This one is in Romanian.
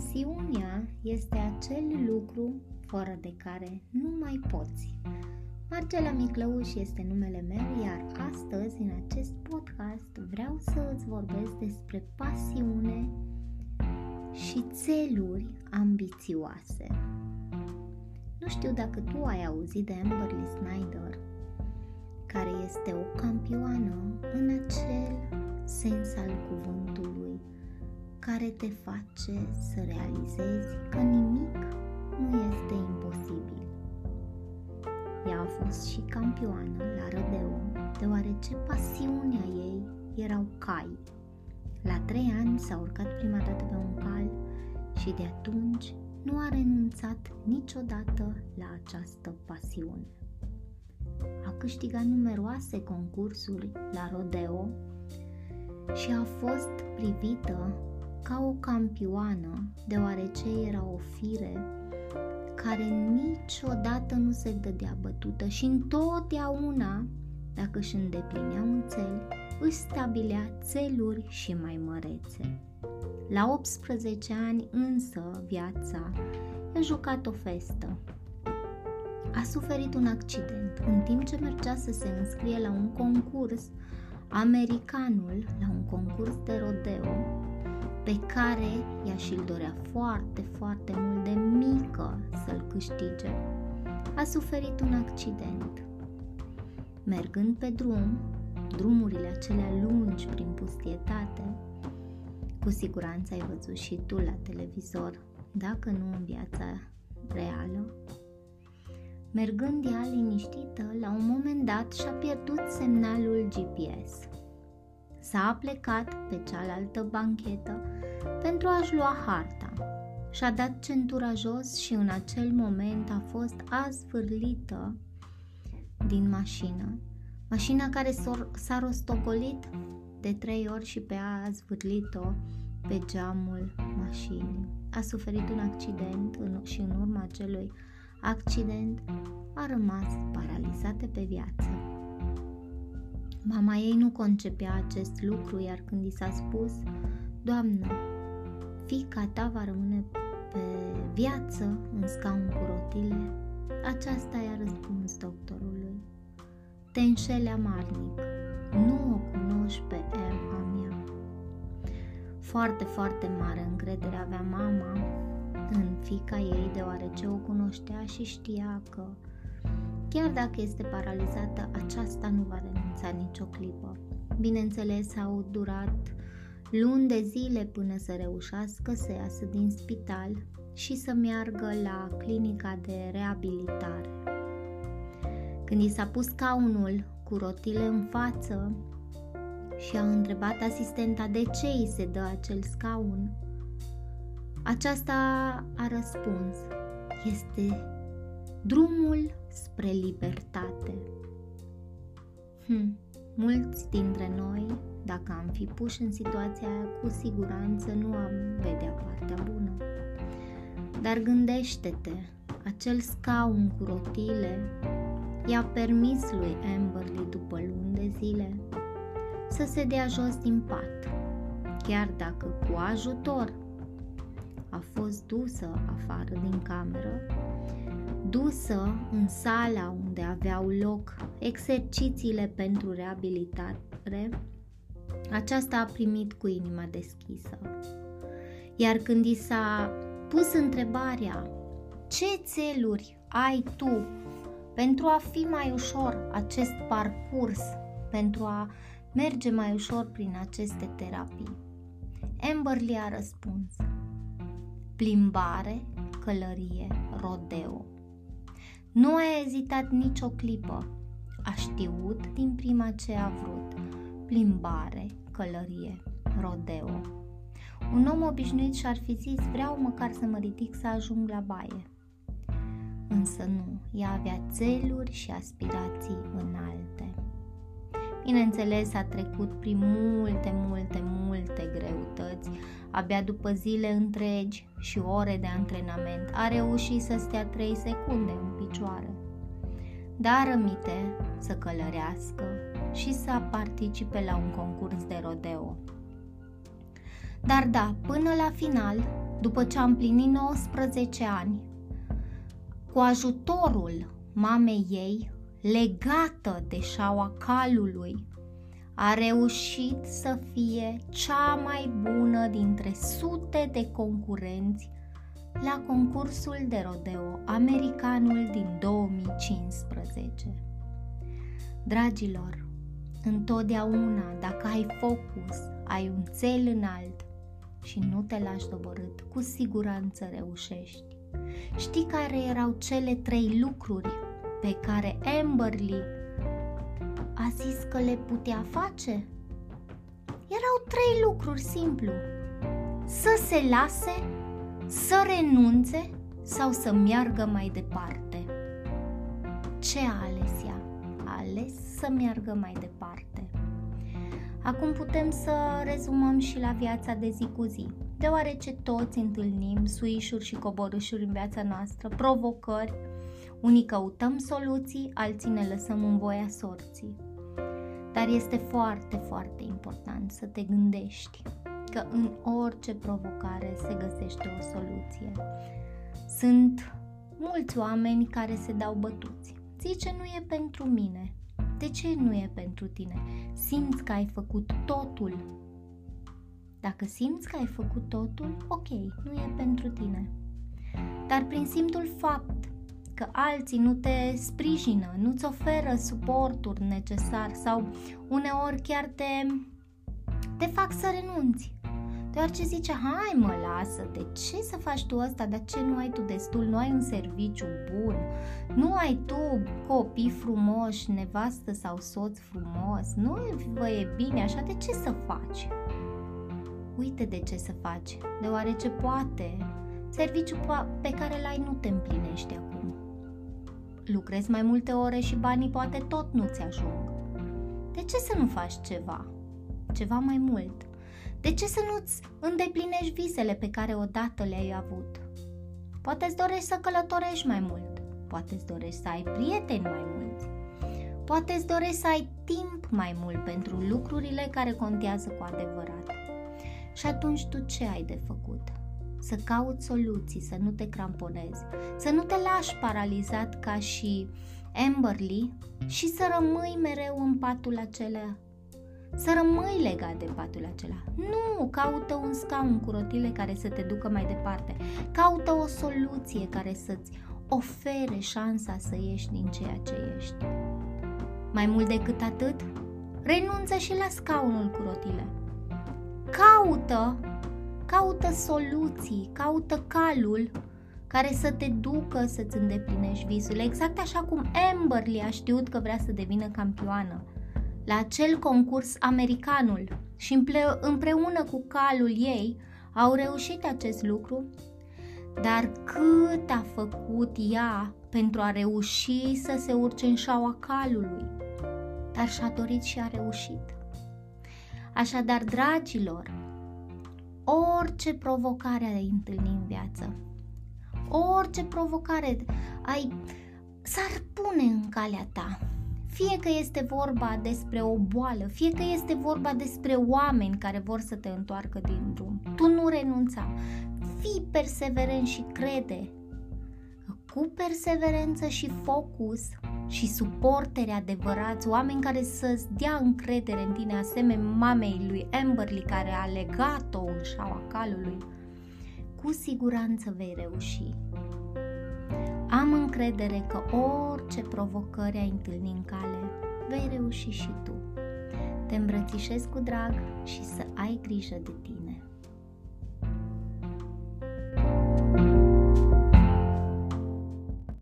Pasiunea este acel lucru fără de care nu mai poți. Marcela Miclăuș este numele meu, iar astăzi, în acest podcast, vreau să îți vorbesc despre pasiune și țeluri ambițioase. Nu știu dacă tu ai auzit de Amberly Snyder, care este o campioană în acel sens al cuvântului care te face să realizezi că nimic nu este imposibil. Ea a fost și campioană la Rădeu, deoarece pasiunea ei erau cai. La trei ani s-a urcat prima dată pe un cal și de atunci nu a renunțat niciodată la această pasiune. A câștigat numeroase concursuri la rodeo și a fost privită ca o campioană, deoarece era o fire care niciodată nu se dădea bătută și întotdeauna, dacă își îndeplinea un cel, își stabilea țeluri și mai mărețe. La 18 ani însă viața a jucat o festă. A suferit un accident în timp ce mergea să se înscrie la un concurs americanul, la un concurs de rodeo, pe care ea și-l dorea foarte, foarte mult de mică să-l câștige. A suferit un accident. Mergând pe drum, drumurile acelea lungi prin pustietate, cu siguranță ai văzut și tu la televizor, dacă nu în viața reală. Mergând ea liniștită, la un moment dat și-a pierdut semnalul GPS. S-a plecat pe cealaltă banchetă pentru a-și lua harta. Și-a dat centura jos și în acel moment a fost azvârlită din mașină. Mașina care s-a rostogolit de trei ori și pe a azvârlit-o pe geamul mașinii. A suferit un accident în, și în urma acelui accident a rămas paralizată pe viață. Mama ei nu concepea acest lucru, iar când i s-a spus, Doamnă, fica ta va rămâne pe viață în scaun cu rotile, aceasta i-a răspuns doctorului. Te înșeli amarnic, nu o cunoști pe Emma mea. Foarte, foarte mare încredere avea mama în fica ei, deoarece o cunoștea și știa că chiar dacă este paralizată, aceasta nu va renunța nicio clipă. Bineînțeles, au durat luni de zile până să reușească să iasă din spital și să meargă la clinica de reabilitare. Când i s-a pus caunul cu rotile în față și a întrebat asistenta de ce îi se dă acel scaun, aceasta a răspuns, este drumul spre libertate. Hm, mulți dintre noi, dacă am fi puși în situația aia, cu siguranță nu am vedea partea bună. Dar gândește-te, acel scaun cu rotile i-a permis lui Amberly după luni de zile să se dea jos din pat, chiar dacă cu ajutor a fost dusă afară din cameră, dusă în sala unde aveau loc exercițiile pentru reabilitare, aceasta a primit cu inima deschisă. Iar când i s-a pus întrebarea ce țeluri ai tu pentru a fi mai ușor acest parcurs, pentru a merge mai ușor prin aceste terapii, Amberly a răspuns plimbare, călărie, rodeo. Nu a ezitat nicio clipă. A știut din prima ce a vrut. Plimbare, călărie, rodeo. Un om obișnuit și-ar fi zis, vreau măcar să mă ridic să ajung la baie. Însă nu, ea avea țeluri și aspirații înalte. Bineînțeles, a trecut prin multe, multe, multe greutăți, abia după zile întregi și ore de antrenament a reușit să stea 3 secunde în picioare. Dar rămite să călărească și să participe la un concurs de rodeo. Dar da, până la final după ce a împlinit 19 ani, cu ajutorul mamei ei, legată de șaua calului, a reușit să fie cea mai bună dintre sute de concurenți la concursul de rodeo americanul din 2015. Dragilor, întotdeauna dacă ai focus, ai un cel înalt și nu te lași doborât, cu siguranță reușești. Știi care erau cele trei lucruri pe care Amberly a zis că le putea face? Erau trei lucruri simplu. Să se lase, să renunțe sau să meargă mai departe. Ce a ales ea? A ales să meargă mai departe. Acum putem să rezumăm și la viața de zi cu zi, deoarece toți întâlnim suișuri și coborâșuri în viața noastră, provocări, unii căutăm soluții, alții ne lăsăm în voia sorții. Dar este foarte, foarte important să te gândești că în orice provocare se găsește o soluție. Sunt mulți oameni care se dau bătuți. Zice, nu e pentru mine. De ce nu e pentru tine? Simți că ai făcut totul. Dacă simți că ai făcut totul, ok, nu e pentru tine. Dar prin simțul fapt că alții nu te sprijină, nu-ți oferă suportul necesar sau uneori chiar te, te fac să renunți. Deoarece zice, hai mă, lasă, de ce să faci tu asta, dar ce nu ai tu destul, nu ai un serviciu bun, nu ai tu copii frumoși, nevastă sau soț frumos, nu vă e bine așa, de ce să faci? Uite de ce să faci, deoarece poate serviciul pe care l-ai nu te împlinește acum. Lucrezi mai multe ore și banii poate tot nu ți ajung. De ce să nu faci ceva? Ceva mai mult de ce să nu-ți îndeplinești visele pe care odată le-ai avut? Poate îți dorești să călătorești mai mult, poate îți dorești să ai prieteni mai mulți, poate îți dorești să ai timp mai mult pentru lucrurile care contează cu adevărat. Și atunci tu ce ai de făcut? Să cauți soluții, să nu te cramponezi, să nu te lași paralizat ca și Amberly și să rămâi mereu în patul acela să rămâi legat de patul acela. Nu, caută un scaun cu rotile care să te ducă mai departe. Caută o soluție care să-ți ofere șansa să ieși din ceea ce ești. Mai mult decât atât, renunță și la scaunul cu rotile. Caută, caută soluții, caută calul care să te ducă să-ți îndeplinești visul. Exact așa cum Amberly a știut că vrea să devină campioană la acel concurs americanul și împreună cu calul ei au reușit acest lucru, dar cât a făcut ea pentru a reuși să se urce în șaua calului, dar și-a dorit și a reușit. Așadar, dragilor, orice provocare ai întâlni în viață, orice provocare ai s-ar pune în calea ta, fie că este vorba despre o boală, fie că este vorba despre oameni care vor să te întoarcă din drum, tu nu renunța. Fii perseverent și crede. Cu perseverență și focus și suporteri adevărați, oameni care să-ți dea încredere în tine, asemenea mamei lui Amberly care a legat-o în șaua calului, cu siguranță vei reuși. Am încredere că orice provocări ai întâlni în cale, vei reuși și tu. Te îmbrățișez cu drag și să ai grijă de tine.